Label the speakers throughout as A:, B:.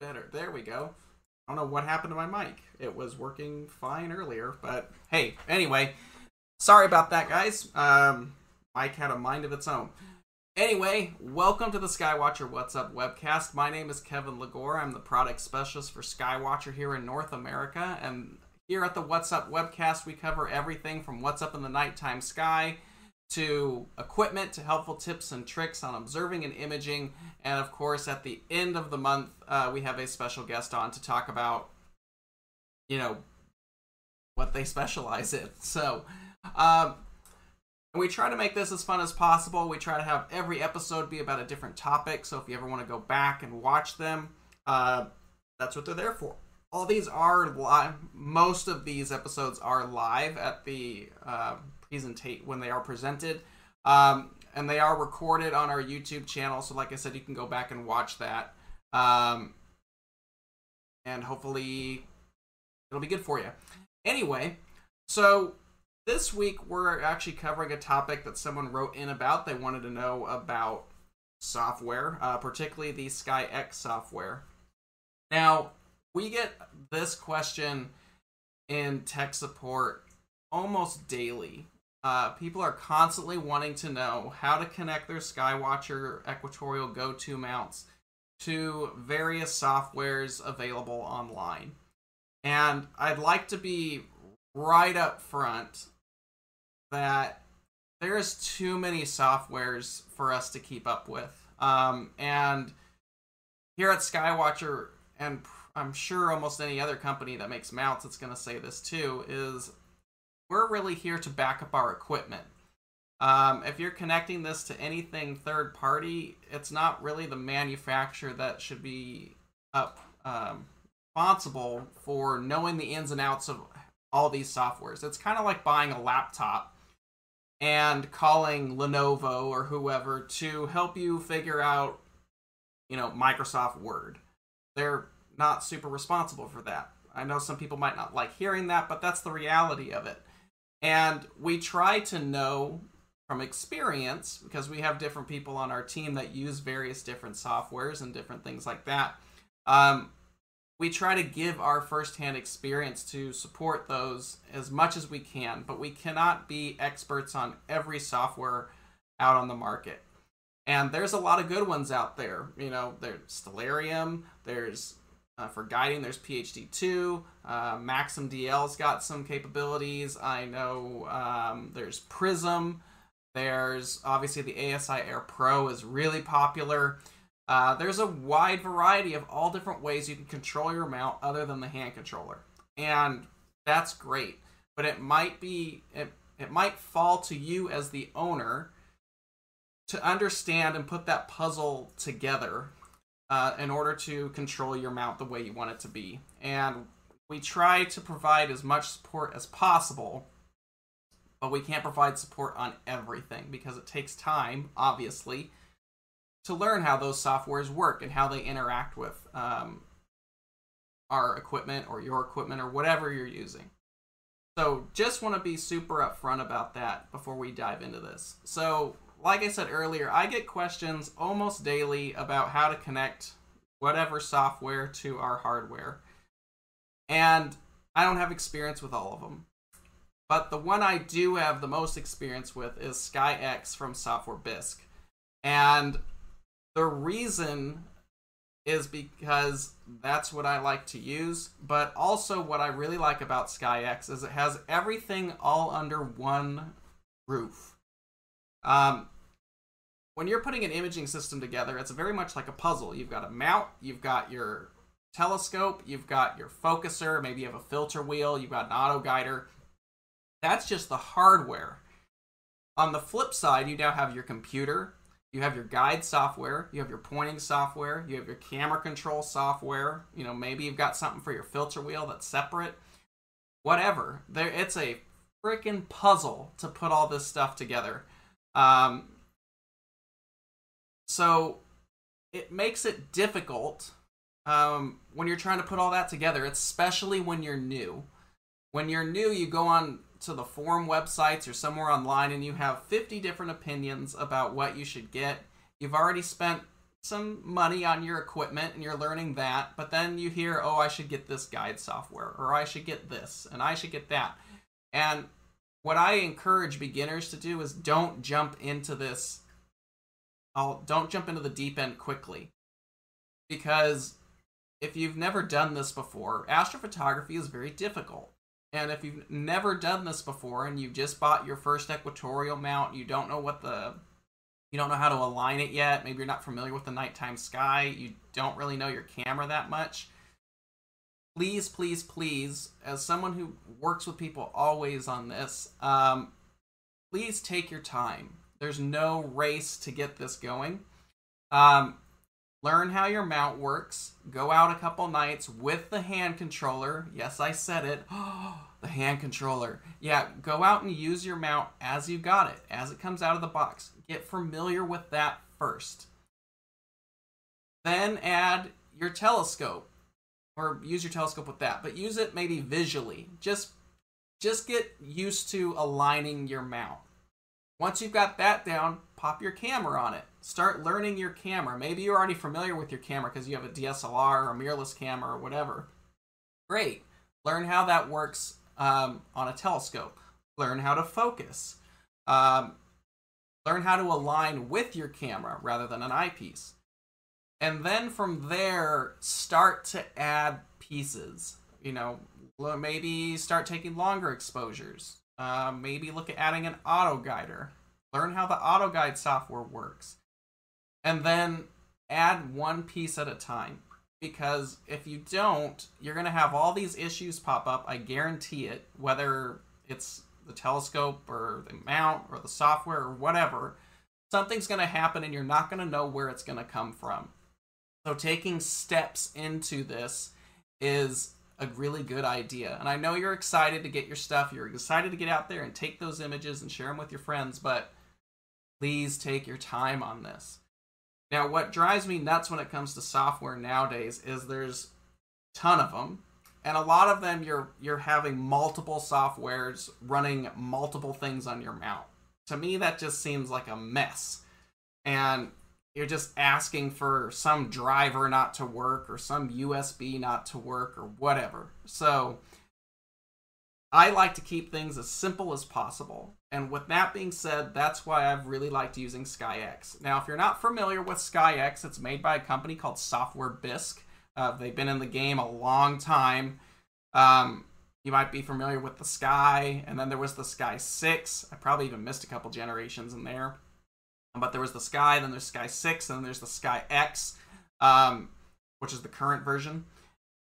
A: better. There we go. I don't know what happened to my mic. It was working fine earlier, but hey, anyway, sorry about that, guys. Um, Mike had a mind of its own. Anyway, welcome to the Skywatcher What's Up webcast. My name is Kevin Lagore. I'm the product specialist for Skywatcher here in North America. And here at the What's Up webcast, we cover everything from what's up in the nighttime sky to equipment to helpful tips and tricks on observing and imaging. And of course, at the end of the month, uh, we have a special guest on to talk about, you know, what they specialize in. So, um, we try to make this as fun as possible. We try to have every episode be about a different topic. So if you ever want to go back and watch them, uh, that's what they're there for. All these are live. Most of these episodes are live at the uh, presentate when they are presented. Um, and they are recorded on our YouTube channel. So, like I said, you can go back and watch that. Um, and hopefully, it'll be good for you. Anyway, so this week we're actually covering a topic that someone wrote in about. They wanted to know about software, uh, particularly the SkyX software. Now, we get this question in tech support almost daily uh, people are constantly wanting to know how to connect their Skywatcher Equatorial Go-To mounts to various softwares available online. And I'd like to be right up front that there's too many softwares for us to keep up with. Um, and here at Skywatcher, and I'm sure almost any other company that makes mounts that's going to say this too, is we're really here to back up our equipment. Um, if you're connecting this to anything third party, it's not really the manufacturer that should be up um, responsible for knowing the ins and outs of all these softwares. It's kind of like buying a laptop and calling Lenovo or whoever to help you figure out, you know, Microsoft Word. They're not super responsible for that. I know some people might not like hearing that, but that's the reality of it. And we try to know from experience, because we have different people on our team that use various different softwares and different things like that. Um, we try to give our firsthand experience to support those as much as we can, but we cannot be experts on every software out on the market. And there's a lot of good ones out there. You know, there's Stellarium, there's uh, for guiding, there's PHD2. Uh, Maxim DL's got some capabilities. I know um, there's Prism. There's obviously the ASI Air Pro is really popular. Uh, there's a wide variety of all different ways you can control your mount other than the hand controller, and that's great. But it might be it, it might fall to you as the owner to understand and put that puzzle together uh, in order to control your mount the way you want it to be. And we try to provide as much support as possible, but we can't provide support on everything because it takes time, obviously, to learn how those softwares work and how they interact with um, our equipment or your equipment or whatever you're using. So, just want to be super upfront about that before we dive into this. So, like I said earlier, I get questions almost daily about how to connect whatever software to our hardware. And I don't have experience with all of them. But the one I do have the most experience with is SkyX from Software Bisque. And the reason is because that's what I like to use, but also what I really like about SkyX is it has everything all under one roof. Um, when you're putting an imaging system together, it's very much like a puzzle. You've got a mount, you've got your telescope, you've got your focuser, maybe you have a filter wheel, you've got an auto guider. That's just the hardware. On the flip side, you now have your computer, you have your guide software, you have your pointing software, you have your camera control software, you know, maybe you've got something for your filter wheel that's separate. Whatever. There it's a freaking puzzle to put all this stuff together. Um, so it makes it difficult um, when you're trying to put all that together, especially when you're new. When you're new, you go on to the forum websites or somewhere online and you have 50 different opinions about what you should get. You've already spent some money on your equipment and you're learning that, but then you hear, oh, I should get this guide software, or I should get this, and I should get that. And what I encourage beginners to do is don't jump into this. I'll, don't jump into the deep end quickly. Because if you've never done this before, astrophotography is very difficult. And if you've never done this before and you've just bought your first equatorial mount, you don't know what the you don't know how to align it yet, maybe you're not familiar with the nighttime sky, you don't really know your camera that much. Please, please, please, as someone who works with people always on this, um, please take your time. There's no race to get this going. Um, learn how your mount works. Go out a couple nights with the hand controller. Yes, I said it. the hand controller. Yeah, go out and use your mount as you got it, as it comes out of the box. Get familiar with that first. Then add your telescope or use your telescope with that, but use it maybe visually. Just just get used to aligning your mount. Once you've got that down, pop your camera on it. Start learning your camera. Maybe you're already familiar with your camera because you have a DSLR or a mirrorless camera or whatever. Great. Learn how that works um, on a telescope. Learn how to focus. Um, learn how to align with your camera rather than an eyepiece. And then from there, start to add pieces. You know, maybe start taking longer exposures. Uh, maybe look at adding an auto guider. Learn how the auto guide software works. And then add one piece at a time. Because if you don't, you're going to have all these issues pop up. I guarantee it, whether it's the telescope or the mount or the software or whatever. Something's going to happen and you're not going to know where it's going to come from. So taking steps into this is a really good idea. And I know you're excited to get your stuff. You're excited to get out there and take those images and share them with your friends, but please take your time on this. Now, what drives me nuts when it comes to software nowadays is there's a ton of them, and a lot of them you're you're having multiple softwares running multiple things on your mount. To me, that just seems like a mess. And you're just asking for some driver not to work or some USB not to work or whatever. So I like to keep things as simple as possible. And with that being said, that's why I've really liked using SkyX. Now, if you're not familiar with SkyX, it's made by a company called Software Bisque. Uh, they've been in the game a long time. Um, you might be familiar with the Sky, and then there was the Sky 6. I probably even missed a couple generations in there. But there was the Sky, then there's Sky 6, and then there's the Sky X, um, which is the current version.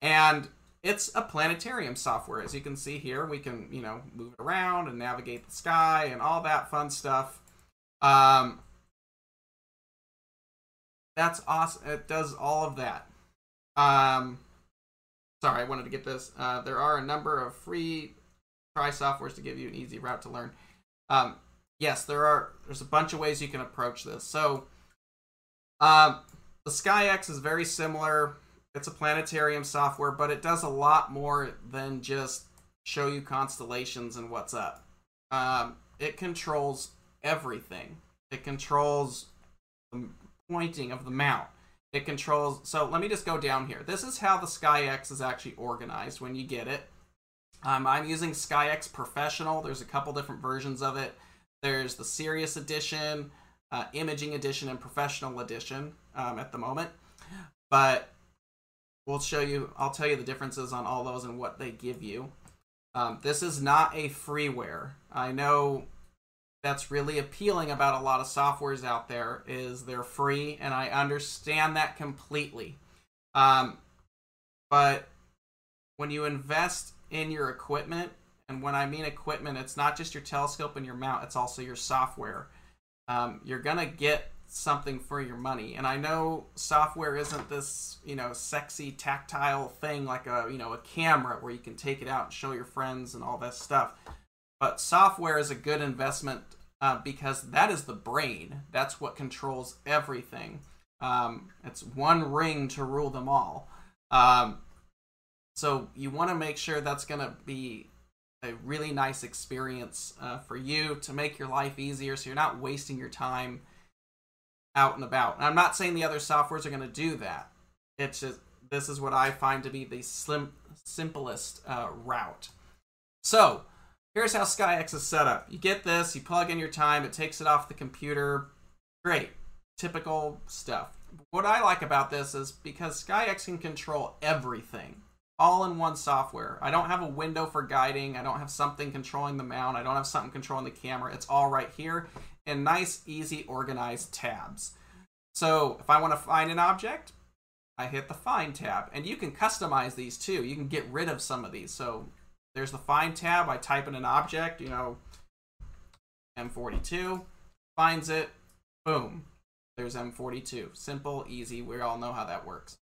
A: And it's a planetarium software. As you can see here, we can, you know, move it around and navigate the sky and all that fun stuff. Um, that's awesome. It does all of that. Um, sorry, I wanted to get this. Uh, there are a number of free try softwares to give you an easy route to learn. Um, yes, there are. There's a bunch of ways you can approach this. So, um, the SkyX is very similar. It's a planetarium software, but it does a lot more than just show you constellations and what's up. Um, it controls everything. It controls the pointing of the mount. It controls. So let me just go down here. This is how the SkyX is actually organized when you get it. Um, I'm using SkyX Professional. There's a couple different versions of it. There's the Serious Edition, uh, Imaging Edition, and Professional Edition um, at the moment. But we'll show you, I'll tell you the differences on all those and what they give you. Um, this is not a freeware. I know that's really appealing about a lot of softwares out there is they're free, and I understand that completely. Um, but when you invest in your equipment and when I mean equipment, it's not just your telescope and your mount, it's also your software. Um, you're going to get something for your money. And I know software isn't this, you know, sexy tactile thing like a, you know, a camera where you can take it out and show your friends and all that stuff. But software is a good investment uh, because that is the brain. That's what controls everything. Um, it's one ring to rule them all. Um, so you want to make sure that's going to be a really nice experience uh, for you to make your life easier so you're not wasting your time out and about. And I'm not saying the other softwares are going to do that. It's just this is what I find to be the slim, simplest uh, route. So here's how SkyX is set up. You get this, you plug in your time, it takes it off the computer. Great, typical stuff. What I like about this is because SkyX can control everything all in one software. I don't have a window for guiding. I don't have something controlling the mount. I don't have something controlling the camera. It's all right here in nice, easy, organized tabs. So if I want to find an object, I hit the Find tab. And you can customize these too. You can get rid of some of these. So there's the Find tab. I type in an object, you know, M42, finds it, boom. There's M42. Simple, easy. We all know how that works.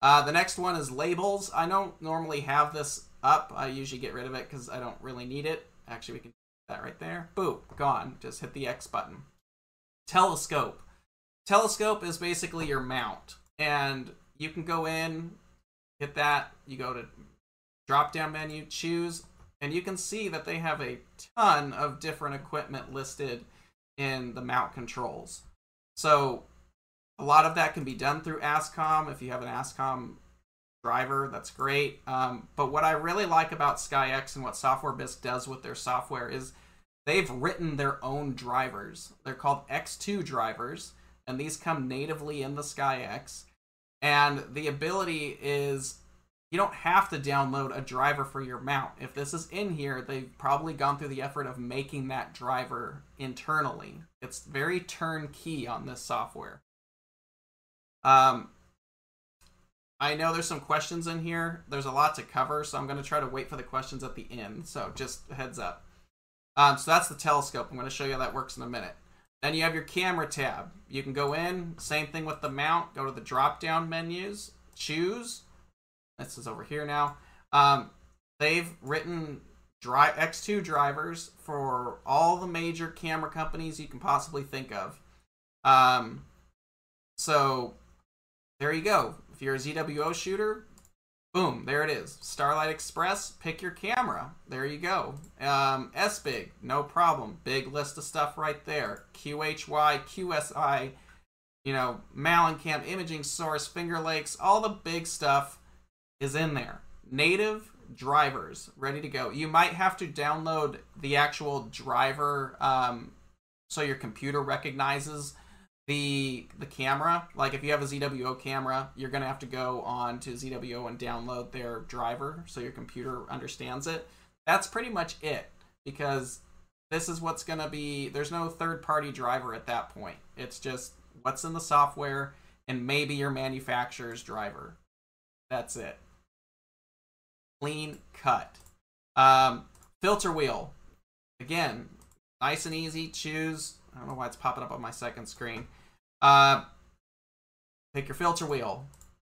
A: Uh, the next one is labels. I don't normally have this up. I usually get rid of it because I don't really need it. Actually, we can that right there. Boom, gone. Just hit the X button. Telescope. Telescope is basically your mount. And you can go in, hit that, you go to drop down menu, choose, and you can see that they have a ton of different equipment listed in the mount controls. So a lot of that can be done through ASCOM. If you have an ASCOM driver, that's great. Um, but what I really like about SkyX and what Software Bisque does with their software is they've written their own drivers. They're called X2 drivers, and these come natively in the SkyX. And the ability is you don't have to download a driver for your mount. If this is in here, they've probably gone through the effort of making that driver internally. It's very turnkey on this software. Um, I know there's some questions in here. There's a lot to cover, so I'm going to try to wait for the questions at the end. So just heads up. Um, so that's the telescope. I'm going to show you how that works in a minute. Then you have your camera tab. You can go in, same thing with the mount. Go to the drop down menus, choose. This is over here now. Um, they've written dri- X2 drivers for all the major camera companies you can possibly think of. Um, so there you go. If you're a ZWO shooter, boom, there it is. Starlight Express, pick your camera. There you go. Um, SBIG, no problem. Big list of stuff right there. QHY, QSI, you know, MallinCam, Imaging Source, Finger Lakes, all the big stuff is in there. Native drivers ready to go. You might have to download the actual driver um, so your computer recognizes the the camera like if you have a ZWO camera you're gonna have to go on to ZWO and download their driver so your computer understands it. That's pretty much it because this is what's gonna be there's no third party driver at that point. It's just what's in the software and maybe your manufacturer's driver. That's it. Clean cut. Um, filter wheel. Again nice and easy. Choose. I don't know why it's popping up on my second screen uh, pick your filter wheel.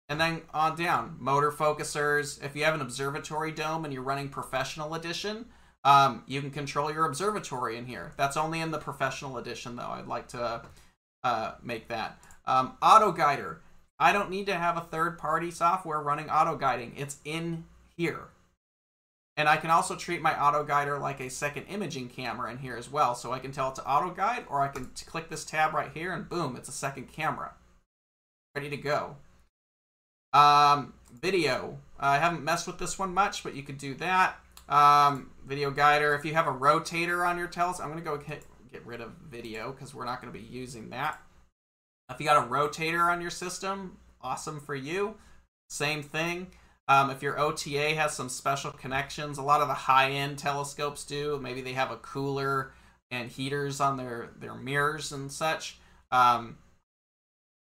A: And then on down, motor focusers. If you have an observatory dome and you're running professional edition, um, you can control your observatory in here. That's only in the professional edition, though. I'd like to uh, make that. Um, auto guider. I don't need to have a third party software running auto guiding. It's in here. And I can also treat my auto guider like a second imaging camera in here as well. So I can tell it to auto guide or I can click this tab right here and boom, it's a second camera. Ready to go. Um, video. I haven't messed with this one much, but you could do that. Um, video guider. If you have a rotator on your telescope, I'm going to go get rid of video because we're not going to be using that. If you got a rotator on your system, awesome for you. Same thing. Um, if your OTA has some special connections, a lot of the high-end telescopes do. Maybe they have a cooler and heaters on their their mirrors and such. Um,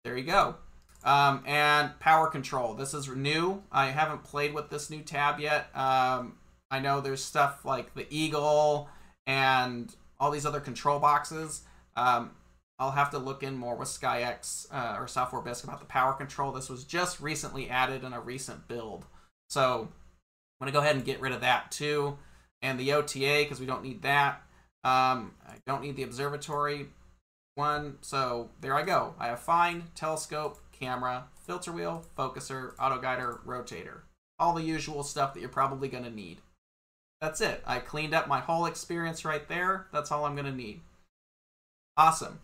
A: there you go. Um, and power control. This is new. I haven't played with this new tab yet. Um, I know there's stuff like the Eagle and all these other control boxes. Um, I'll have to look in more with SkyX uh, or Software Bisque about the power control. This was just recently added in a recent build. So I'm going to go ahead and get rid of that too. And the OTA, because we don't need that. Um, I don't need the observatory one. So there I go. I have find, telescope, camera, filter wheel, focuser, auto guider, rotator. All the usual stuff that you're probably going to need. That's it. I cleaned up my whole experience right there. That's all I'm going to need. Awesome.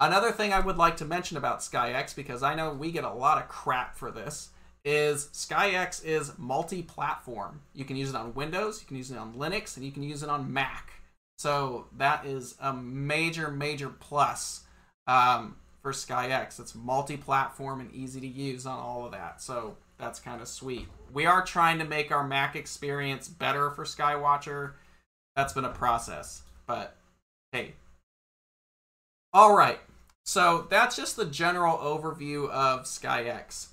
A: Another thing I would like to mention about SkyX, because I know we get a lot of crap for this, is SkyX is multi-platform. You can use it on Windows, you can use it on Linux, and you can use it on Mac. So that is a major, major plus um, for SkyX. It's multi-platform and easy to use on all of that. So that's kind of sweet. We are trying to make our Mac experience better for Skywatcher. That's been a process, but hey. All right. So that's just the general overview of SkyX.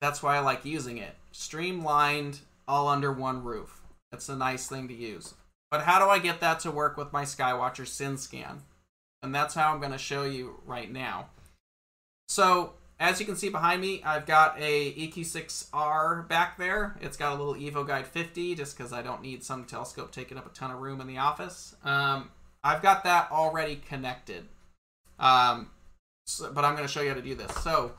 A: That's why I like using it. Streamlined, all under one roof. It's a nice thing to use. But how do I get that to work with my Skywatcher SynScan? And that's how I'm going to show you right now. So, as you can see behind me, I've got a EQ6R back there. It's got a little Evo Guide 50 just because I don't need some telescope taking up a ton of room in the office. Um, I've got that already connected. Um, so, but I'm going to show you how to do this. So,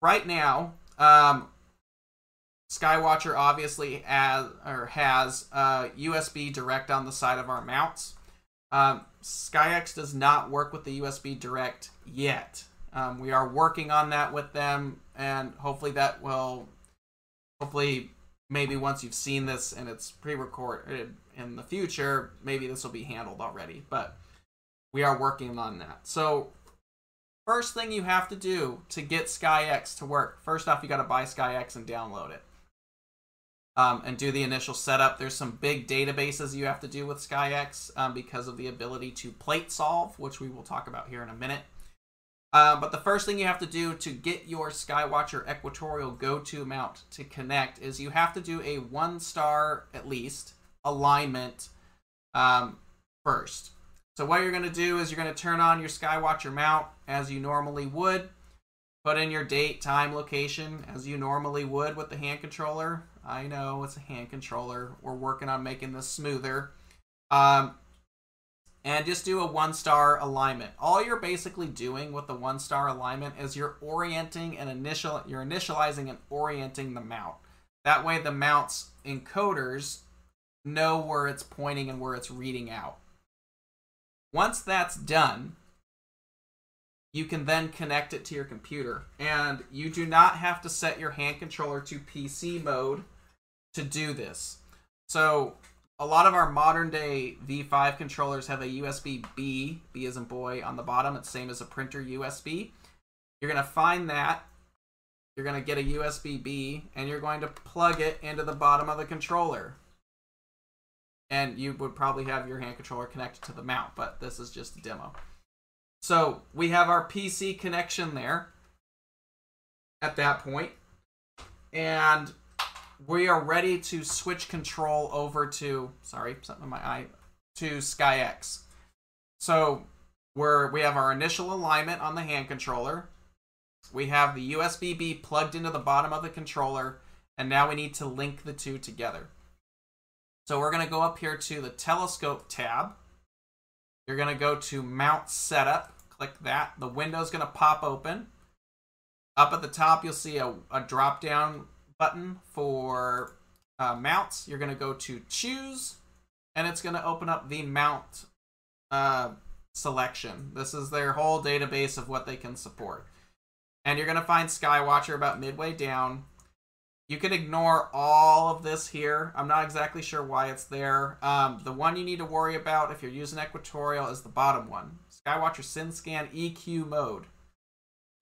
A: right now, um, Skywatcher obviously has or has uh, USB Direct on the side of our mounts. Um, SkyX does not work with the USB Direct yet. Um, we are working on that with them, and hopefully that will, hopefully maybe once you've seen this and it's pre-recorded in the future, maybe this will be handled already. But we are working on that. So first thing you have to do to get SkyX to work, first off, you got to buy SkyX and download it. Um, and do the initial setup. There's some big databases you have to do with SkyX um, because of the ability to plate solve, which we will talk about here in a minute. Uh, but the first thing you have to do to get your Skywatcher Equatorial go-to mount to connect is you have to do a one star at least alignment um, first. So what you're going to do is you're going to turn on your Skywatcher mount as you normally would. Put in your date, time, location as you normally would with the hand controller. I know it's a hand controller. We're working on making this smoother. Um, and just do a one star alignment. All you're basically doing with the one star alignment is you're orienting and initial you're initializing and orienting the mount. That way the mount's encoders know where it's pointing and where it's reading out. Once that's done, you can then connect it to your computer. And you do not have to set your hand controller to PC mode to do this. So a lot of our modern day V5 controllers have a USB B, B as in boy, on the bottom. It's same as a printer USB. You're going to find that. You're going to get a USB B and you're going to plug it into the bottom of the controller. And you would probably have your hand controller connected to the mount, but this is just a demo. So we have our PC connection there at that. And we are ready to switch control over to sorry something in my eye to SkyX. So we're we have our initial alignment on the hand controller. We have the USB B plugged into the bottom of the controller, and now we need to link the two together. So we're going to go up here to the telescope tab. You're going to go to mount setup, click that. The window's going to pop open. Up at the top, you'll see a, a drop down button for uh, mounts. You're going to go to choose, and it's going to open up the mount uh, selection. This is their whole database of what they can support. And you're going to find Skywatcher about midway down. You can ignore all of this here. I'm not exactly sure why it's there. Um, the one you need to worry about if you're using Equatorial is the bottom one. Skywatcher SynScan EQ mode.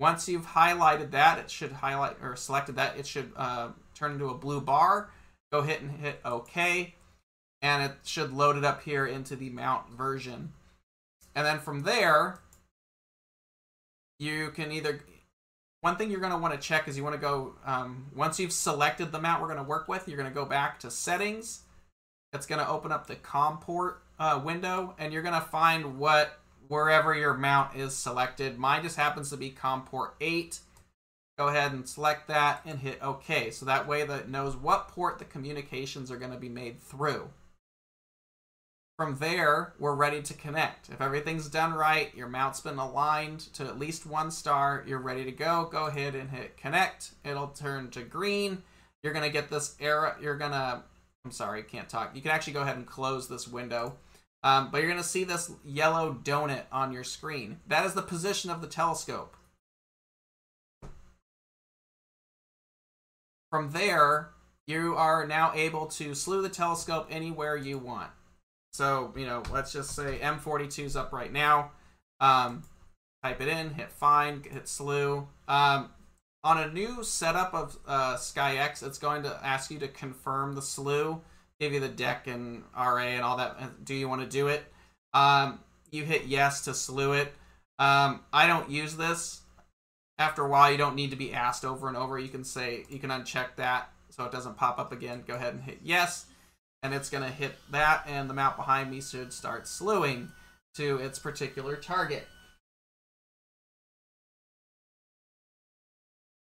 A: Once you've highlighted that, it should highlight or selected that, it should uh, turn into a blue bar. Go hit and hit OK, and it should load it up here into the mount version. And then from there, you can either one thing you're going to want to check is you want to go um, once you've selected the mount we're going to work with you're going to go back to settings it's going to open up the com port uh, window and you're going to find what wherever your mount is selected. Mine just happens to be COM port 8. Go ahead and select that and hit OK. So that way that knows what port the communications are going to be made through. From there, we're ready to connect. If everything's done right, your mount's been aligned to at least one star, you're ready to go. Go ahead and hit connect. It'll turn to green. You're to get this error. You're to, I'm sorry, can't talk. You can actually go ahead and close this window Um, but you're going to see this yellow donut on your screen. That is the position of the telescope. From there, you are now able to slew the telescope anywhere you want. So, you know, let's just say M42 is up right now. Um, type it in, hit find, hit slew. Um, on a new setup of uh, SkyX, it's going to ask you to confirm the slew, give you the Dec and RA and all that. Do you want to do it? Um, you hit yes to slew it. Um, I don't use this. After a while, you don't need to be asked over and over. You can say, you can uncheck that so it doesn't pop up again. Go ahead and hit yes. And it's going to hit that, and the mount behind me should start slewing to its particular target.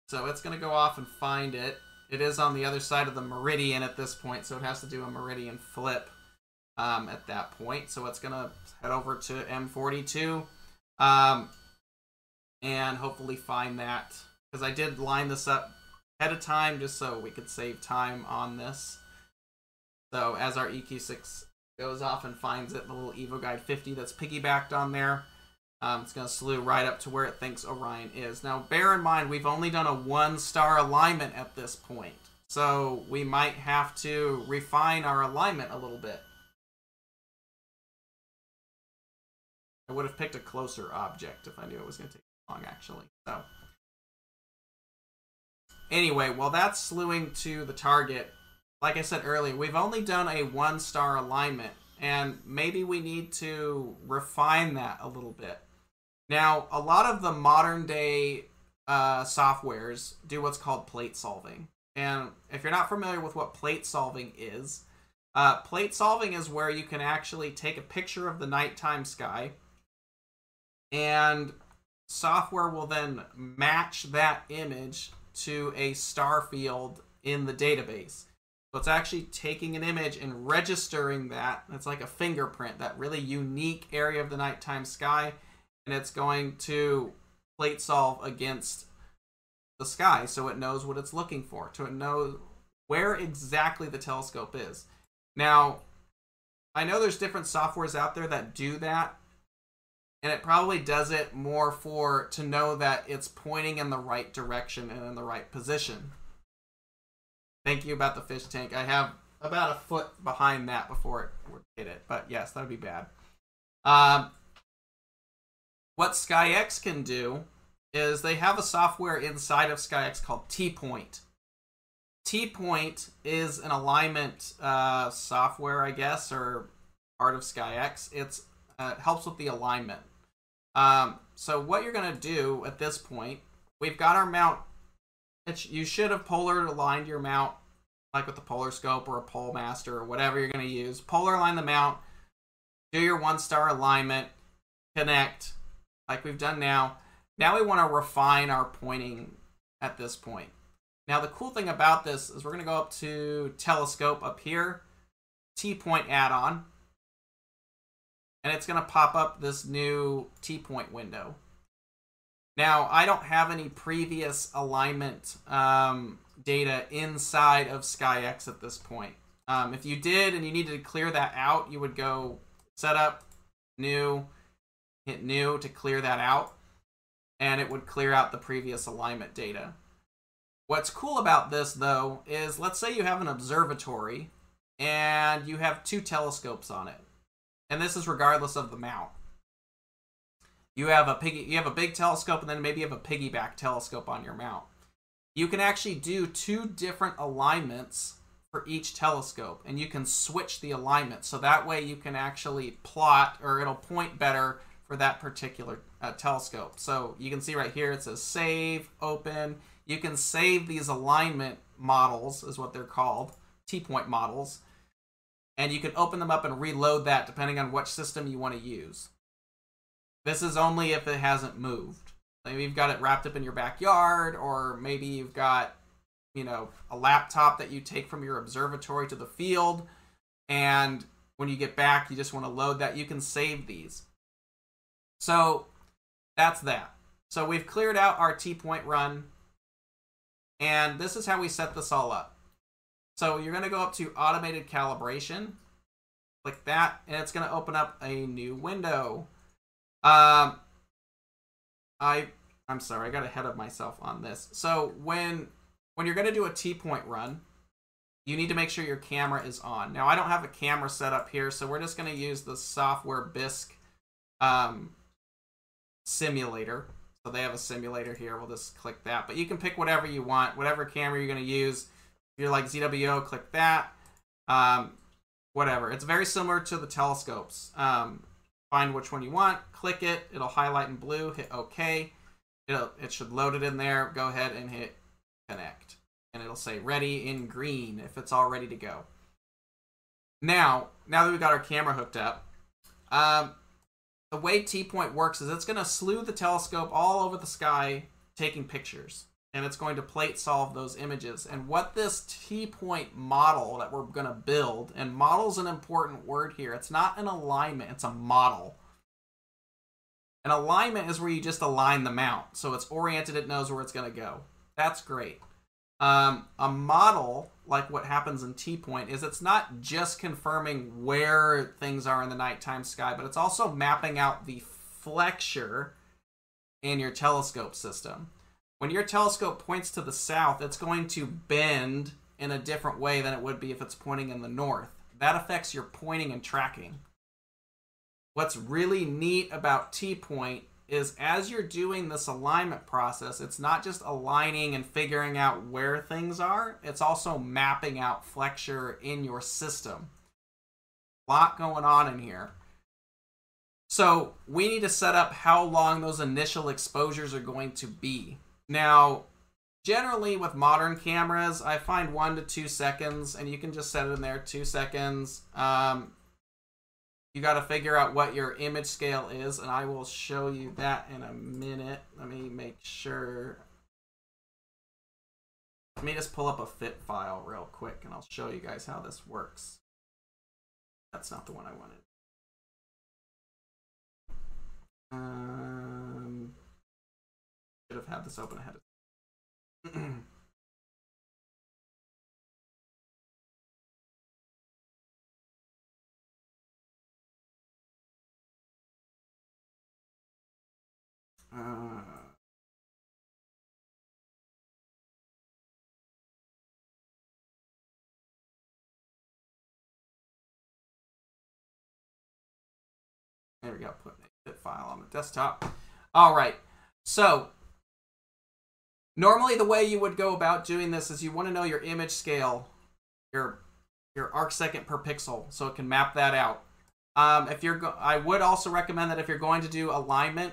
A: So it's going to go off and find it. It is on the other side of the meridian at this point, so it has to do a meridian flip um, at that point. So it's going to head over to M42 um, and hopefully find that. Because I did line this up ahead of time just so we could save time on this. So as our EQ6 goes off and finds it, the little Evo Guide 50 that's piggybacked on there, um, it's going to slew right up to where it thinks Orion is. Now, bear in mind, we've only done a one-star alignment at this point. So we might have to refine our alignment a little bit. I would have picked a closer object if I knew it was going to take long, actually. So anyway, while that's slewing to the target, like I said earlier, we've only done a one-star alignment, and maybe we need to refine that a little bit. Now, a lot of the modern day uh, softwares do what's called plate solving. And if you're not familiar with what plate solving is, uh, plate solving is where you can actually take a picture of the nighttime sky, and software will then match that image to a star field in the database. So it's actually taking an image and registering that. It's like a fingerprint, that really unique area of the nighttime sky, and it's going to plate solve against the sky so it knows what it's looking for, to know where exactly the telescope is. Now, I know there's different softwares out there that do that, and it probably does it more for to know that it's pointing in the right direction and in the right position. Thank you about the fish tank. I have about a foot behind that before it would hit it, but yes, that would be bad. Um, what SkyX can do is they have a software inside of SkyX called T-Point. T-Point is an alignment uh, software, I guess, or part of SkyX. Uh, helps with the alignment. Um, so what you're going to do at this point, we've got our mount. You should have polar aligned your mount, like with the polar scope or a PoleMaster or whatever you're going to use. Polar align the mount, do your one star alignment, connect, like we've done now. Now we want to refine our pointing at this point. Now the cool thing about this is we're going to go up to telescope up here, T-point add-on, and it's going to pop up this new T-point window. Now, I don't have any previous alignment um, data inside of SkyX at this point. Um, if you did and you needed to clear that out, you would go setup, new, hit new to clear that out, and it would clear out the previous alignment data. What's cool about this, though, is let's say you have an observatory and you have two telescopes on it and this is regardless of the mount. You have a piggy, you have a big telescope, and then maybe you have a piggyback telescope on your mount. You can actually do two different alignments for each telescope, and you can switch the alignment. So that way you can actually plot, or it'll point better for that particular uh, telescope. So you can see right here it says save, open. You can save these alignment models, is what they're called, T-point models and you can open them up and reload that depending on which system you want to use. This is only if it hasn't moved. Maybe you've got it wrapped up in your backyard, or maybe you've got, you know, a laptop that you take from your observatory to the field, and when you get back, you just want to load that. You can save these. So that's that. So we've cleared out our T-point run, and this is how we set this all up. So you're going to go up to automated calibration, Click that, and it's going to open up a new window. Um, I I'm sorry, I got ahead of myself on this. So when when you're going to do a T-point run, you need to make sure your camera is on. Now I don't have a camera set up here, so we're just going to use the software Bisque um, simulator. So they have a simulator here. We'll just click that. But you can pick whatever you want, whatever camera you're going to use. If you're like ZWO, click that. Um, whatever. It's very similar to the telescopes. Um, find which one you want, click it. It'll highlight in blue. Hit OK. It'll, it should load it in there. Go ahead and hit connect. And it'll say ready in green if it's all ready to go. Now, now that we've got our camera hooked up, um, the way T-Point works is it's going to slew the telescope all over the sky taking pictures. And it's going to plate solve those images. And what this T-Point model that we're going to build, and model is an important word here. It's not an alignment, it's a model. An alignment is where you just align the mount. So it's oriented, it knows where it's going to go. That's great. Um, a model, like what happens in T Point, is it's not just confirming where things are in the nighttime sky, but it's also mapping out the flexure in your telescope system. When your telescope points to the south, it's going to bend in a different way than it would be if it's pointing in the north. That affects your pointing and tracking. What's really neat about T Point is as you're doing this alignment process, it's not just aligning and figuring out where things are, it's also mapping out flexure in your system. A lot going on in here. So we need to set up how long those initial exposures are going to be. Now, generally with modern cameras, I find one to two seconds, and you can just set it in there two seconds. Um, you got to figure out what your image scale is and i will show you that in a minute. Let me make sure. Let me just pull up a fit file real quick and i'll show you guys how this works. That's not the one i wanted. Um should have had this open ahead of Uh, there we go. Put a zip file on the desktop. All right. So normally the way you would go about doing this is you want to know your image scale, your your arc second per pixel, so it can map that out. Um, if you're, I would also recommend that if you're going to do alignment,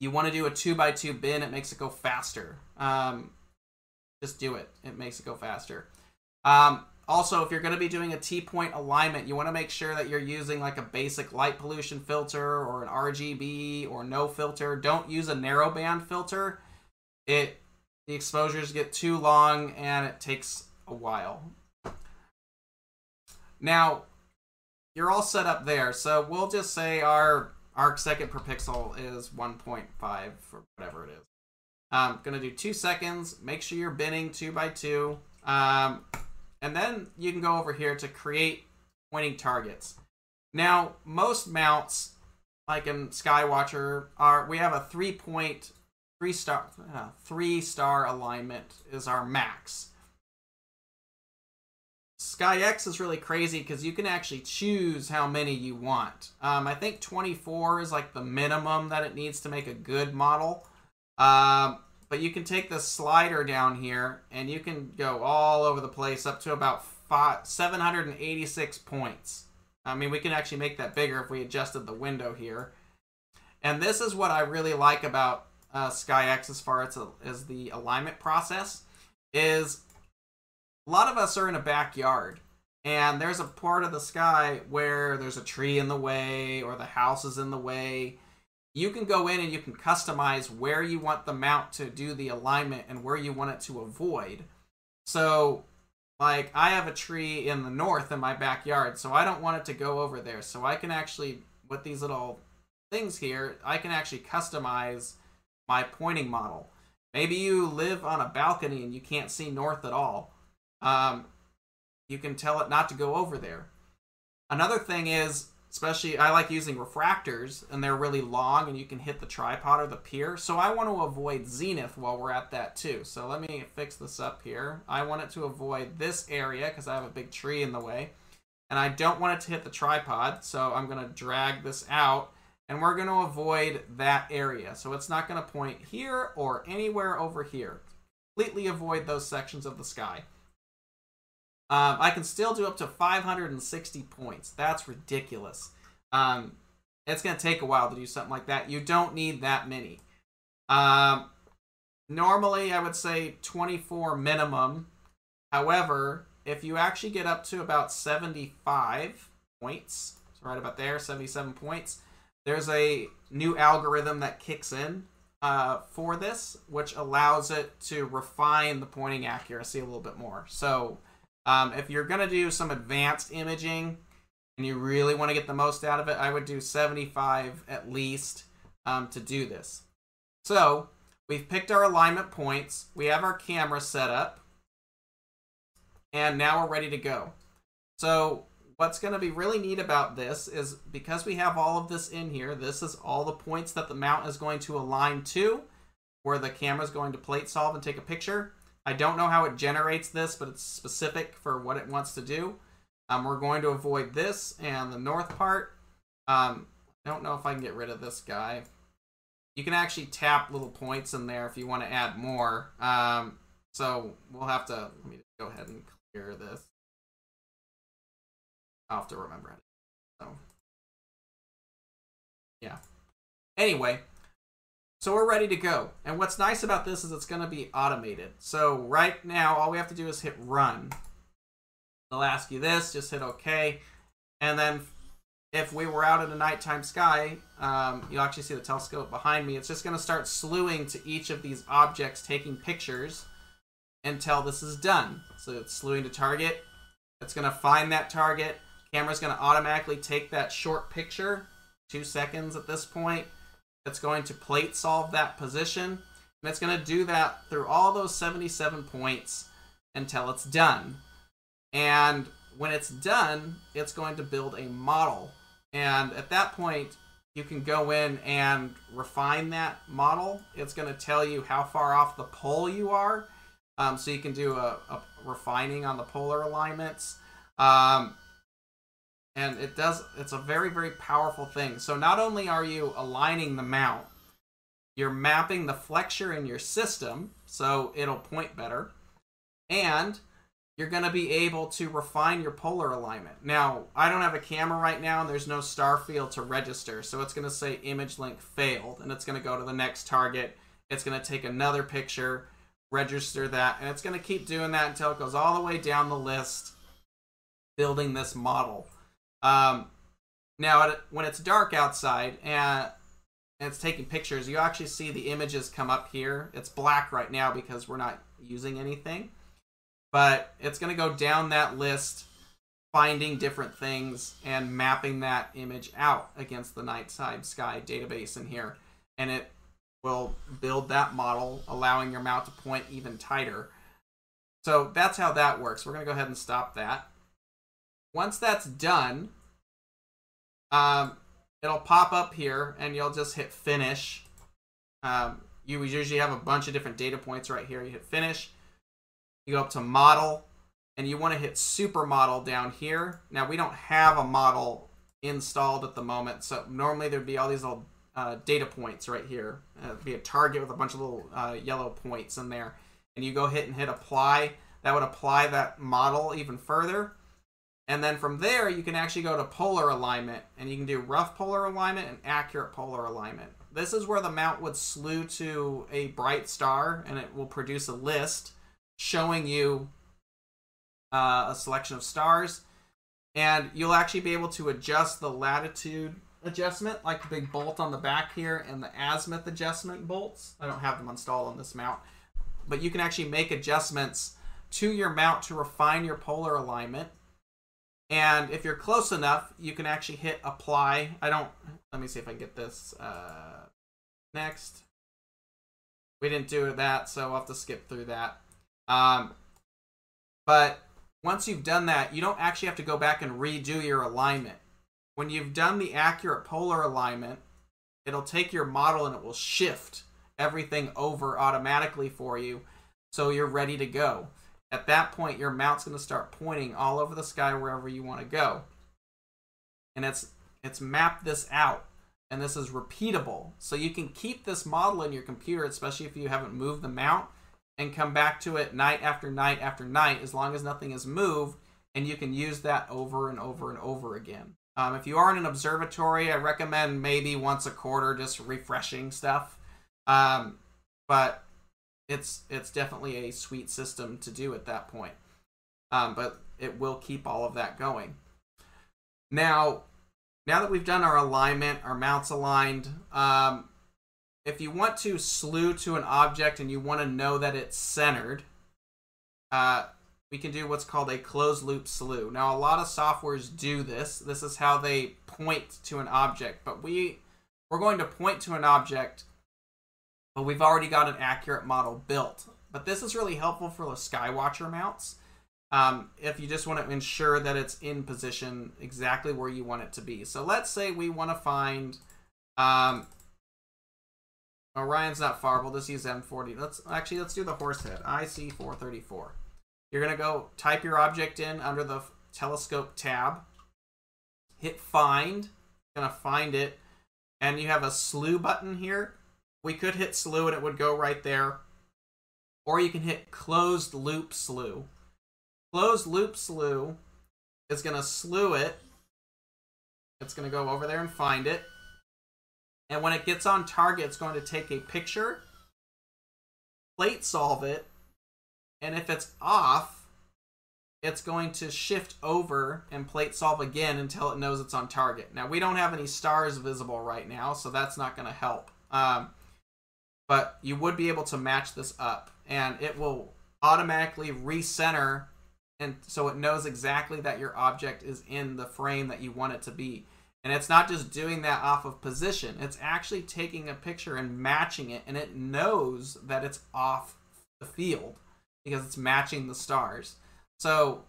A: you want to do a two by two bin, it makes it go faster. Um, just do it. It makes it go faster. Um, also, if you're going to be doing a T-point alignment, you want to make sure that you're using like a basic light pollution filter or an RGB or no filter. Don't use a narrowband filter. It the exposures get too long and it takes a while. Now, you're all set up there. So we'll just say our arc second per pixel is 1.5 or whatever it is. I'm um, gonna do two seconds. Make sure you're binning two by two, um, and then you can go over here to create pointing targets. Now, most mounts, like in Skywatcher, are we have a three point three star uh, three star alignment is our max. SkyX is really crazy because you can actually choose how many you want. Um, I think 24 is like the minimum that it needs to make a good model. Um, but you can take the slider down here and you can go all over the place up to about five, 786 points. I mean, we can actually make that bigger if we adjusted the window here. And this is what I really like about uh, SkyX as far as, as the alignment process is a lot of us are in a backyard and there's a part of the sky where there's a tree in the way or the house is in the way. You can go in and you can customize where you want the mount to do the alignment and where you want it to avoid. So like i have a tree in the north in my backyard so i don't want it to go over there. So i can actually with these little things here i can actually customize my pointing model. Maybe you live on a balcony and you can't see north at all um, you can tell it not to go over there. Another thing is, especially I like using refractors, and they're really long, and you can hit the tripod or the pier. So I want to avoid zenith while we're at that too. So let me fix this up here. I want it to avoid this area because I have a big tree in the way, and I don't want it to hit the tripod. So I'm going to drag this out, and we're going to avoid that area. So it's not going to point here or anywhere over here. Completely avoid those sections of the sky. Um, I can still do up to 560 points. That's ridiculous. Um, it's going to take a while to do something like that. You don't need that many. Um, normally, I would say 24 minimum. However, if you actually get up to about 75 points, so right about there, 77 points, there's a new algorithm that kicks in uh, for this, which allows it to refine the pointing accuracy a little bit more. So um, if you're going to do some advanced imaging and you really want to get the most out of it, I would do 75 at least um, to do this. So we've picked our alignment points. We have our camera set up. And now we're ready to go. So what's going to be really neat about this is because we have all of this in here, this is all the points that the mount is going to align to, where the camera is going to plate solve and take a picture. I don't know how it generates this, but it's specific for what it wants to do. Um, we're going to avoid this and the north part. Um, I don't know if I can get rid of this guy. You can actually tap little points in there if you want to add more. Um, so we'll have to, let me go ahead and clear this. I'll have to remember it. So, yeah. Anyway, so we're ready to go. And what's nice about this is it's going to be automated. So right now, all we have to do is hit run. They'll ask you this, just hit OK. And then if we were out in a nighttime sky, um, you'll actually see the telescope behind me. It's just going to start slewing to each of these objects, taking pictures until this is done. So it's slewing to target. It's going to find that target. Camera's going to automatically take that short picture, two seconds at this point it's going to plate solve that position. And it's going to do that through all those 77 points until it's done. And when it's done, it's going to build a model. And at that point, you can go in and refine that model. It's going to tell you how far off the pole you are. Um, so you can do a, a, refining on the polar alignments. Um, and it does it's a very very powerful thing. So not only are you aligning the mount you're mapping the flexure in your system so it'll point better. And you're going to be able to refine your polar alignment. Now i don't have a camera right now and there's no star field to register so it's going to say image link failed and it's going to go to the next target. It's going to take another picture register that and it's going to keep doing that until it goes all the way down the list building this model um, now, when it's dark outside and it's taking pictures, you actually see the images come up here. It's black right now because we're not using anything. But it's going to go down that list, finding different things and mapping that image out against the nighttime sky database in here. And it will build that model, allowing your mount to point even tighter. So that's how that works. We're going to go ahead and stop that. Once that's done, um, it'll pop up here and you'll just hit finish. Um, you usually have a bunch of different data points right here. You hit finish. You go up to model and you want to hit super model down here. Now we don't have a model installed at the moment. So normally there'd be all these little uh, data points right here. Uh, it'd be a target with a bunch of little uh, yellow points in there. And you go hit and hit apply. That would apply that model even further. And then from there, you can actually go to polar alignment, and you can do rough polar alignment and accurate polar alignment. This is where the mount would slew to a bright star, and it will produce a list showing you uh, a selection of stars. And you'll actually be able to adjust the latitude adjustment, like the big bolt on the back here, and the azimuth adjustment bolts. I don't have them installed on this mount. But you can actually make adjustments to your mount to refine your polar alignment and if you're close enough, you can actually hit apply. I don't, let me see if I can get this uh, next. We didn't do that, so we'll have to skip through that. Um, but once you've done that, you don't actually have to go back and redo your alignment. When you've done the accurate polar alignment, it'll take your model and it will shift everything over automatically for you so you're ready to go. At that point, your mount's going to start pointing all over the sky wherever you want to go. And it's it's mapped this out and this is repeatable. So you can keep this model in your computer, especially if you haven't moved the mount, and come back to it night after night after night as long as nothing is moved, and you can use that over and over and over again. Um, if you are in an observatory, I recommend maybe once a quarter just refreshing stuff. Um, but it's it's definitely a sweet system to do at that point. Um, but it will keep all of that going. Now, now that we've done our alignment, our mounts aligned, um, if you want to slew to an object and you want to know that it's centered, uh, we can do what's called a closed loop slew. Now, a lot of softwares do this. This is how they point to an object, but we we're going to point to an object, but we've already got an accurate model built. But this is really helpful for the Skywatcher mounts. Um, if you just want to ensure that it's in position exactly where you want it to be. So let's say we want to find um, Orion's not far. We'll just use M40. Let's actually let's do the horse head. IC 434. You're gonna go type your object in under the telescope tab. Hit find. Gonna find it, and you have a slew button here. We could hit slew and it would go right there, or you can hit closed loop slew. Closed loop slew is gonna slew it. It's gonna go over there and find it and when it gets on target, it's going to take a picture, plate solve it, and if it's off, it's going to shift over and plate solve again until it knows it's on target. Now, we don't have any stars visible right now, so that's not going to help. Um, but you would be able to match this up, and it will automatically recenter and so it knows exactly that your object is in the frame that you want it to be. And it's not just doing that off of position, it's actually taking a picture and matching it, and it knows that it's off the field because it's matching the stars. So,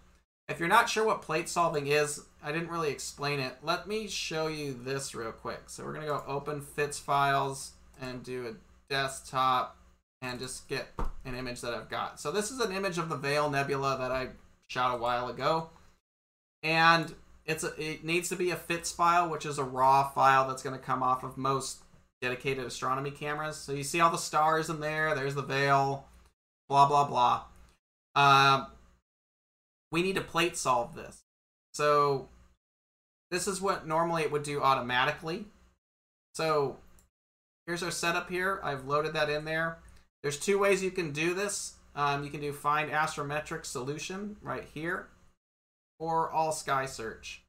A: if you're not sure what plate solving is, I didn't really explain it. Let me show you this real quick. So, we're going to go open FITS files and do a desktop and just get an image that I've got. So, this is an image of the Veil Nebula that I shot a while ago. And it's a, it needs to be a FITS file, which is a raw file that's going to come off of most dedicated astronomy cameras. So you see all the stars in there. There's the veil, blah blah blah. Um, we need to plate solve this. So this is what normally it would do automatically. So here's our setup here. I've loaded that in there. There's two ways you can do this. Um, you can do find astrometric solution right here or all sky search.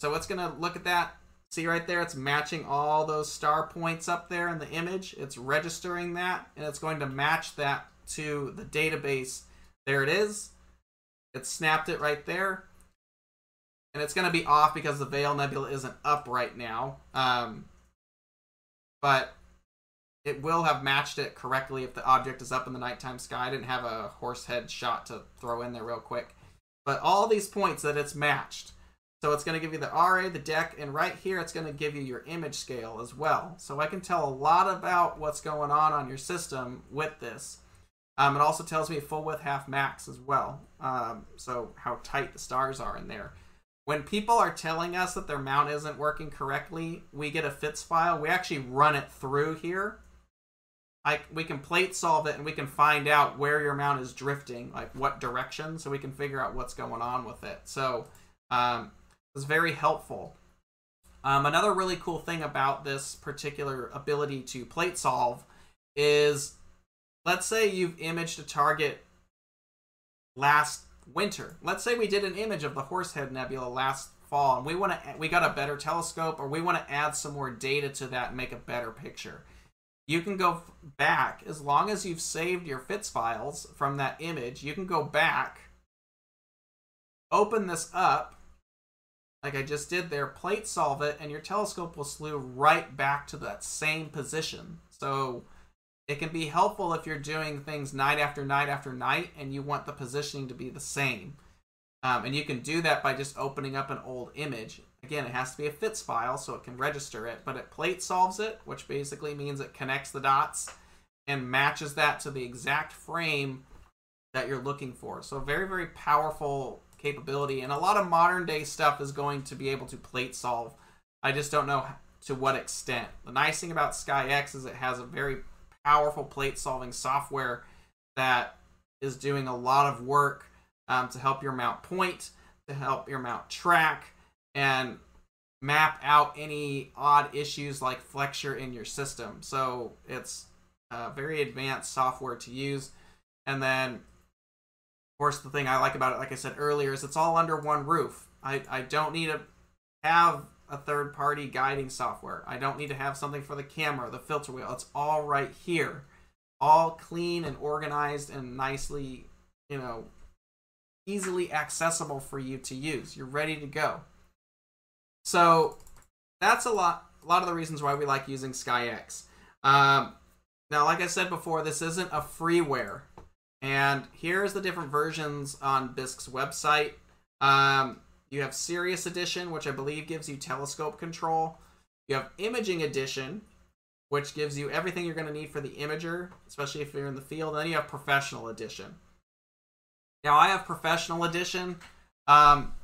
A: So it's going to look at that. See right there, it's matching all those star points up there in the image. It's registering that, and it's going to match that to the database. There it is. It snapped it right there. And it's going to be off because the Veil Nebula isn't up right now. Um, but it will have matched it correctly if the object is up in the nighttime sky. I didn't have a horse head shot to throw in there real quick. But all these points that it's matched. So it's going to give you the RA, the Dec, and right here it's going to give you your image scale as well. So I can tell a lot about what's going on on your system with this. Um, it also tells me full width half max as well. Um, so how tight the stars are in there when people are telling us that their mount isn't working correctly, we get a FITS file. We actually run it through here I, we can plate solve it and we can find out where your mount is drifting, like what direction, so we can figure out what's going on with it. So um, it's very helpful. Um, another really cool thing about this particular ability to plate solve is, let's say you've imaged a target last winter. Let's say we did an image of the Horsehead Nebula last fall, and we want to we got a better telescope, or we want to add some more data to that and make a better picture you can go back as long as you've saved your FITS files from that image. You can go back, open this up, like I just did there, plate solve it, and your telescope will slew right back to that same position. So It can be helpful if you're doing things night after night after night and you want the positioning to be the same. Um, and you can do that by just opening up an old image. Again, it has to be a FITS file so it can register it, but it plate solves it, which basically means it connects the dots and matches that to the exact frame that you're looking for. So very, very powerful capability. And a lot of modern day stuff is going to be able to plate solve. I just don't know to what extent. The nice thing about SkyX is it has a very powerful plate solving software that is doing a lot of work um, to help your mount point, to help your mount track, and map out any odd issues like flexure in your system. So it's very advanced software to use. And then, of course, the thing I like about it, like I said earlier, is it's all under one roof. I, I don't need to have a third party guiding software. I don't need to have something for the camera, the filter wheel. It's all right here. All clean and organized and nicely, you know, easily accessible for you to use. You're ready to go. So that's a lot a lot of the reasons why we like using SkyX. Um, now, like I said before, this isn't a freeware. And here's the different versions on Bisque's website. Um, you have Serious Edition, which I believe gives you telescope control. You have Imaging Edition, which gives you everything you're going to need for the imager, especially if you're in the field. And then you have Professional Edition. Now, I have Professional Edition. Um,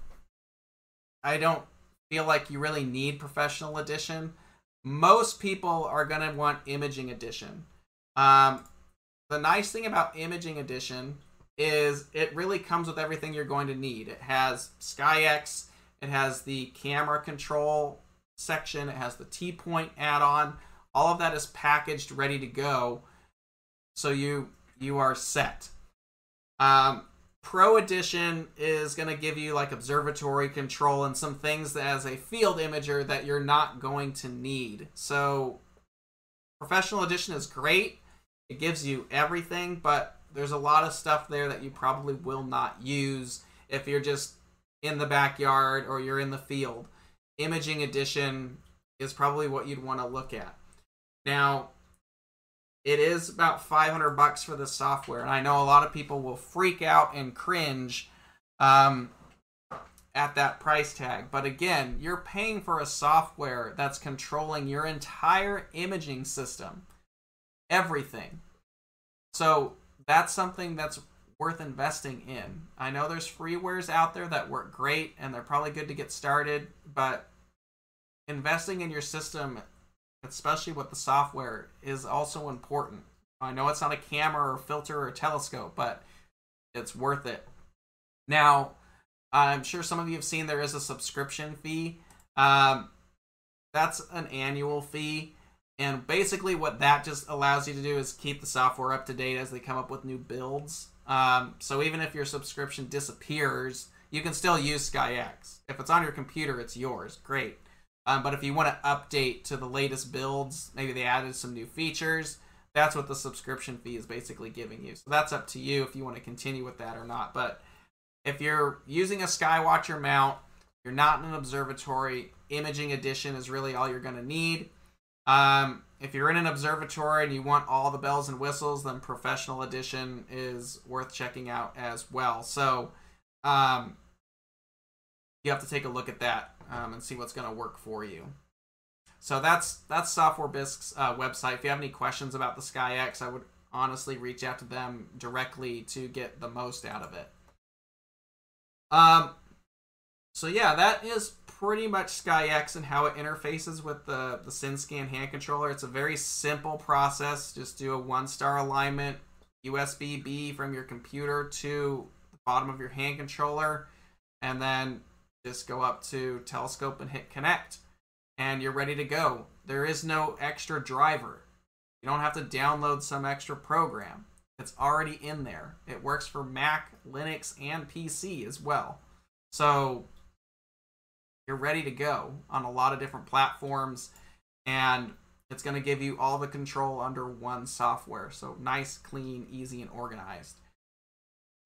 A: I don't feel like you really need Professional Edition. Most people are going to want Imaging Edition. Um, the nice thing about Imaging Edition is it really comes with everything you're going to need. It has SkyX, it has the camera control section, it has the TPoint add-on. All of that is packaged, ready to go. So you you are set. Um, Pro Edition is going to give you like observatory control and some things as a field imager that you're not going to need. So Professional Edition is great. It gives you everything, but there's a lot of stuff there that you probably will not use if you're just in the backyard or you're in the field. Imaging Edition is probably what you'd want to look at. Now, it is about 500 bucks for the software, and I know a lot of people will freak out and cringe um, at that price tag. But again, you're paying for a software that's controlling your entire imaging system, everything. So that's something that's worth investing in. I know there's freewares out there that work great and they're probably good to get started, but investing in your system, especially with the software, is also important. I know it's not a camera or filter or telescope, but it's worth it. Now, I'm sure some of you have seen there is a subscription fee. Um, that's an annual fee. And basically, what that just allows you to do is keep the software up to date as they come up with new builds. Um, so even if your subscription disappears, you can still use SkyX. If it's on your computer, it's yours. Great. Um, but if you want to update to the latest builds, maybe they added some new features, that's what the subscription fee is basically giving you. So that's up to you if you want to continue with that or not. But if you're using a Skywatcher mount, you're not in an observatory, Imaging Edition is really all you're going to need. Um, if you're in an observatory and you want all the bells and whistles, then Professional Edition is worth checking out as well. So um, you have to take a look at that um, and see what's going to work for you. So that's that's Software Bisque's uh, website. If you have any questions about the SkyX, I would honestly reach out to them directly to get the most out of it. Um, so yeah, that is pretty much SkyX and how it interfaces with the, the SynScan hand controller. It's a very simple process. Just do a one star alignment, USB B from your computer to the bottom of your hand controller, and then just go up to telescope and hit connect. And you're ready to go. There is no extra driver. You don't have to download some extra program. It's already in there. It works for Mac, Linux, and PC as well. So you're ready to go on a lot of different platforms and it's going to give you all the control under one software. So nice clean easy and organized.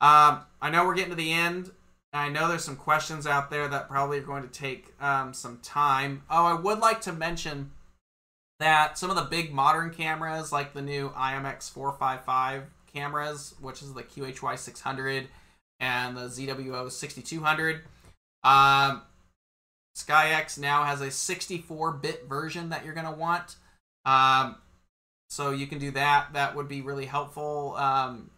A: Um, i know we're getting to the end i know there's some questions out there that probably are going to take um, some time. Oh i would like to mention that some of the big modern cameras, like the new IMX 455 cameras, which is the QHY 600 and the ZWO 6200, um, SkyX now has a 64 bit version that you're going to want. Um, so you can do that. That would be really helpful. Um,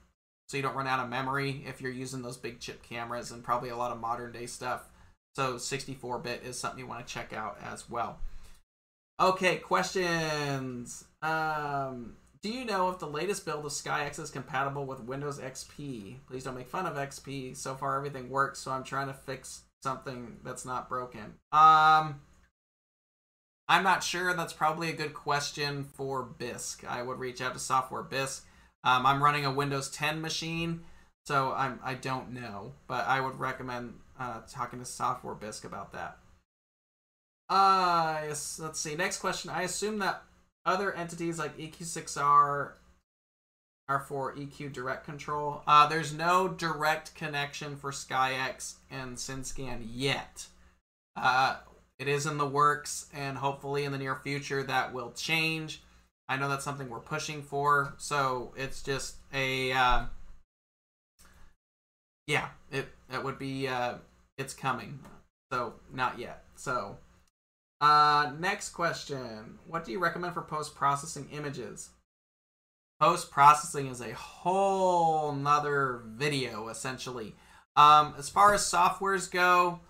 A: so you don't run out of memory if you're using those big chip cameras and probably a lot of modern day stuff. So 64 bit is something you want to check out as well. Okay, questions. Um, do you know if the latest build of SkyX is compatible with Windows XP? Please don't make fun of XP. So far, everything works, so I'm trying to fix something that's not broken. Um, I'm not sure. That's probably a good question for Bisque. I would reach out to Software Bisque. Um, I'm running a Windows 10 machine, so I'm I don't know, but I would recommend uh, talking to Software Bisque about that. Uh, let's see. Next question. I assume that other entities like EQ6R are for EQ direct control. Uh, there's no direct connection for SkyX and SynScan yet. Uh, it is in the works, and hopefully in the near future that will change. I know that's something we're pushing for, so it's just a uh, yeah. It it would be uh, it's coming, so not yet. So uh, next question: What do you recommend for post processing images? Post processing is a whole nother video essentially. Um, as far as softwares go,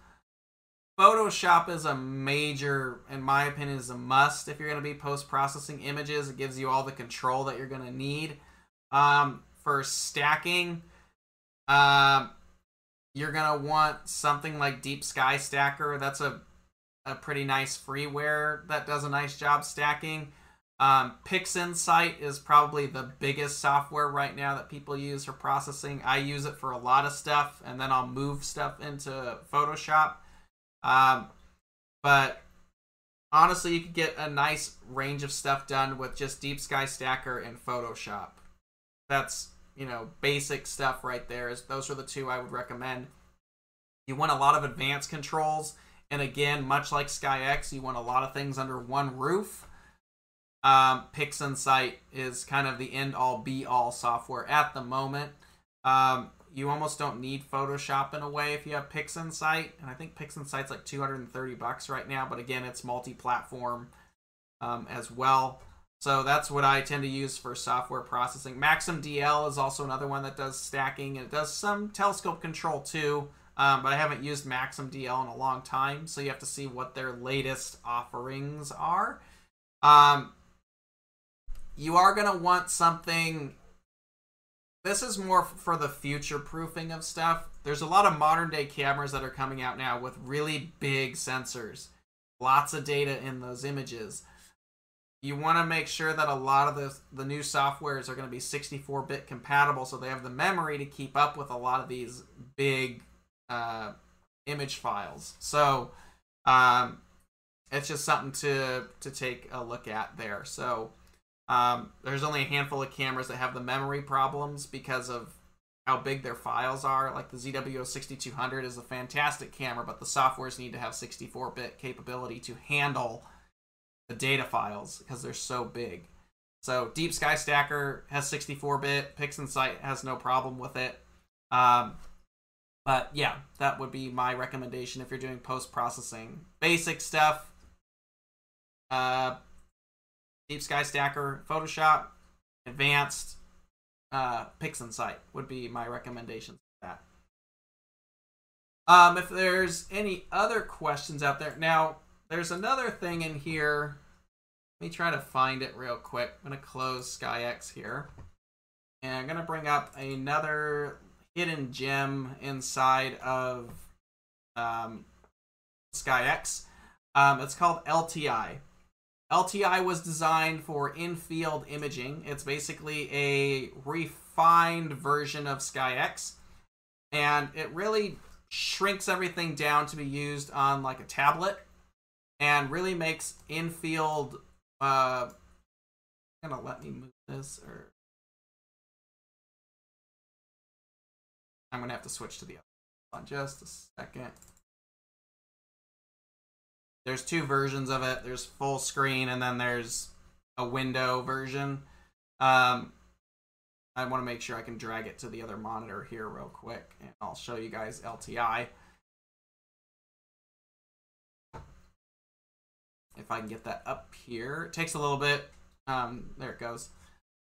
A: Photoshop is a major, in my opinion, is a must if you're going to be post processing images. It gives you all the control that you're going to need. Um, for stacking, uh, you're going to want something like Deep Sky Stacker. That's a, a pretty nice freeware that does a nice job stacking. Um, PixInsight is probably the biggest software right now that people use for processing. I use it for a lot of stuff, and then I'll move stuff into Photoshop. Um, but honestly, you could get a nice range of stuff done with just Deep Sky Stacker and Photoshop. That's you know basic stuff right there. Is those are the two I would recommend. You want a lot of advanced controls, and again, much like SkyX, you want a lot of things under one roof. Um, PixInsight is kind of the end all be all software at the moment. Um, you almost don't need Photoshop in a way if you have PixInsight, and I think PixInsight's like 230 bucks right now. But again, it's multi-platform um, as well. So that's what I tend to use for software processing. Maxim DL is also another one that does stacking, and it does some telescope control too. Um, but I haven't used Maxim DL in a long time, so you have to see what their latest offerings are. Um, you are going to want something this is more for the future proofing of stuff. There's a lot of modern day cameras that are coming out now with really big sensors, lots of data in those images. You want to make sure that a lot of the the new softwares are going to be 64-bit compatible, so they have the memory to keep up with a lot of these big uh, image files. So um, it's just something to to take a look at there. So um, there's only a handful of cameras that have the memory problems because of how big their files are. Like the ZWO 6200 is a fantastic camera, but the softwares need to have 64-bit capability to handle the data files because they're so big. So Deep Sky Stacker has 64-bit. PixInsight has no problem with it. Um, but yeah, that would be my recommendation if you're doing post-processing. Basic stuff. Uh, Deep Sky Stacker, Photoshop, Advanced, uh, PixInsight would be my recommendations for that. Um, if there's any other questions out there, now there's another thing in here. Let me try to find it real quick. I'm gonna close SkyX here, and I'm gonna bring up another hidden gem inside of um, SkyX. Um, it's called LTI. LTI was designed for in-field imaging. It's basically a refined version of SkyX, and it really shrinks everything down to be used on like a tablet, and really makes in-field. Uh, gonna let me move this, or I'm gonna have to switch to the other. On just a second there's two versions of it. There's full screen and then there's a window version. Um, I want to make sure I can drag it to the other monitor here real quick, and I'll show you guys LTI. If I can get that up here, it takes a little bit. Um, there it goes.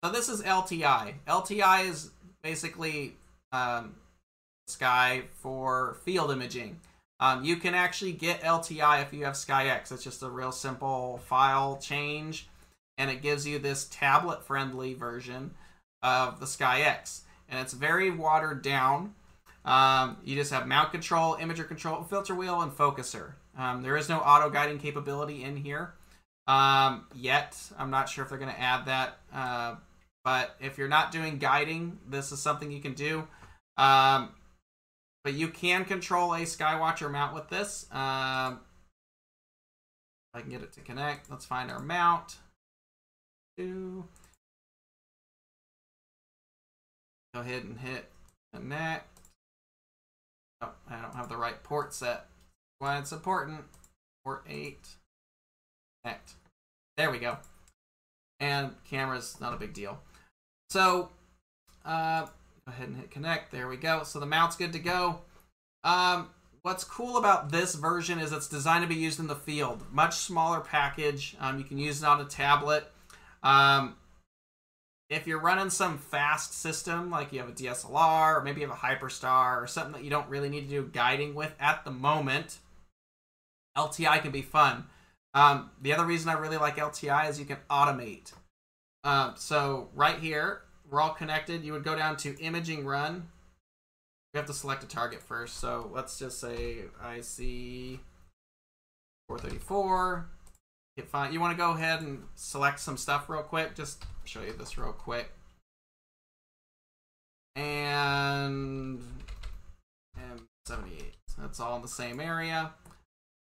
A: So this is LTI. LTI is basically um, Sky for field imaging. Um, you can actually get LTI if you have SkyX. It's just a real simple file change, and it gives you this tablet-friendly version of the SkyX, and it's very watered down. Um, you just have mount control, imager control, filter wheel, and focuser. Um, there is no auto guiding capability in here um, yet. I'm not sure if they're going to add that, uh, but if you're not doing guiding, this is something you can do. Um, but you can control a Skywatcher mount with this. Um, I can get it to connect. Let's find our mount. Two. Go ahead and hit connect. Oh, I don't have the right port set. Why it's important. Port 8. Connect. There we go. And camera's not a big deal. So, uh, Go ahead and hit connect. There we go. So the mount's good to go. Um, what's cool about this version is it's designed to be used in the field. Much smaller package. Um, you can use it on a tablet. Um, if you're running some fast system, like you have a DSLR, or maybe you have a Hyperstar, or something that you don't really need to do guiding with at the moment, LTI can be fun. Um, the other reason I really like LTI is you can automate. Um, so right here, we're all connected. You would go down to imaging run. We have to select a target first. So let's just say IC 434. Hit. You want to go ahead and select some stuff real quick. Just show you this real quick. And and 78. That's all in the same area.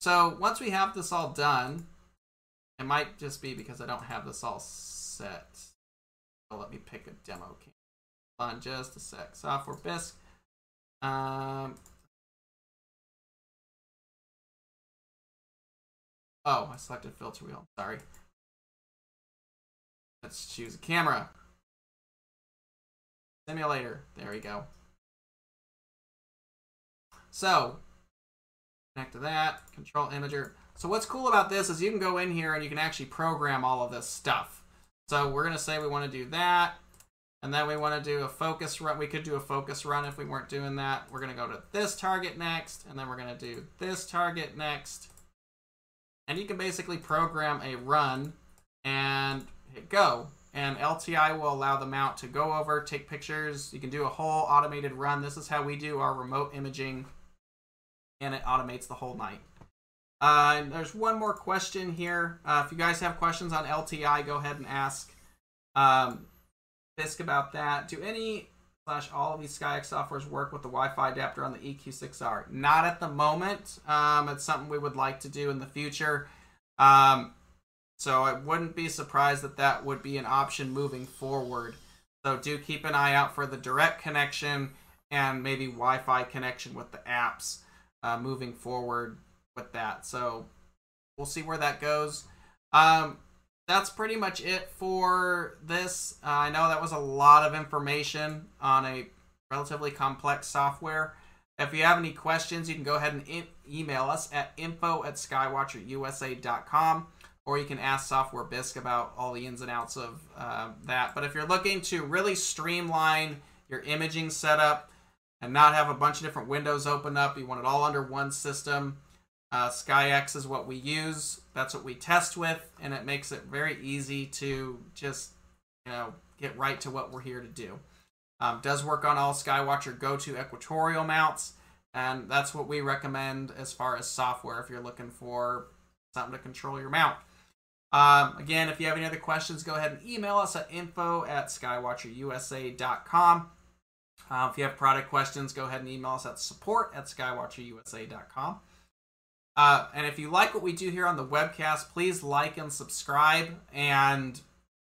A: So once we have this all done, it might just be because I don't have this all set let me pick a demo cam. on just a sec. Software Bisque. Um, oh, I selected filter wheel. Sorry. Let's choose a camera. Simulator. There we go. So, connect to that. Control imager. So what's cool about this is you can go in here and you can actually program all of this stuff. So we're going to say we want to do that. And then we want to do a focus run. We could do a focus run if we weren't doing that. We're going to go to this target next. And then we're going to do this target next. And you can basically program a run and hit go. And LTI will allow the mount to go over, take pictures. You can do a whole automated run. This is how we do our remote imaging. And it automates the whole night. Uh, there's one more question here. Uh, if you guys have questions on LTI, go ahead and ask um, Bisque about that. Do any slash all of these SkyX softwares work with the Wi-Fi adapter on the EQ6R? Not at the moment. Um, it's something we would like to do in the future. Um, so I wouldn't be surprised that that would be an option moving forward. So do keep an eye out for the direct connection and maybe Wi-Fi connection with the apps uh, moving forward with that. So we'll see where that goes. Um, that's pretty much it for this. Uh, I know that was a lot of information on a relatively complex software. If you have any questions, you can go ahead and in- email us at info at skywatcherusa.com or you can ask Software Bisque about all the ins and outs of uh, that. But if you're looking to really streamline your imaging setup and not have a bunch of different windows open up, you want it all under one system, uh, SkyX is what we use. That's what we test with, and it makes it very easy to just you know get right to what we're here to do. Um, does work on all Skywatcher go-to equatorial mounts, and that's what we recommend as far as software if you're looking for something to control your mount. Um, again, if you have any other questions, go ahead and email us at info at skywatcherusa.com. Uh, if you have product questions, go ahead and email us at support at skywatcherusa.com. Uh, and if you like what we do here on the webcast, please like and subscribe. And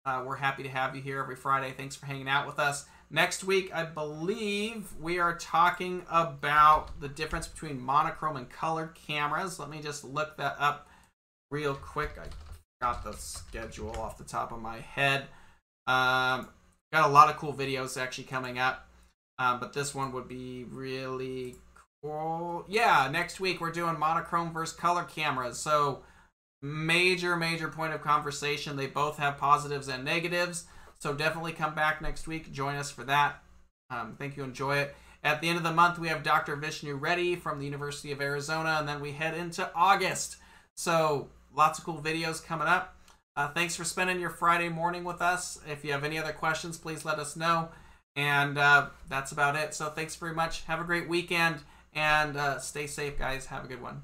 A: uh, we're happy to have you here every Friday. Thanks for hanging out with us. Next week, I believe we are talking about the difference between monochrome and colored cameras. Let me just look that up real quick. I got the schedule off the top of my head. Um, got a lot of cool videos actually coming up, um, but this one would be really cool. Yeah, next week we're doing monochrome versus color cameras. So major, major point of conversation. They both have positives and negatives. So definitely come back next week. Join us for that. Um, thank you. Enjoy it. At the end of the month, we have Dr. Vishnu Reddy from the University of Arizona, and then we head into August. So lots of cool videos coming up. Uh, thanks for spending your Friday morning with us. If you have any other questions, please let us know. And uh, that's about it. So thanks very much. Have a great weekend and uh, stay safe, guys. Have a good one.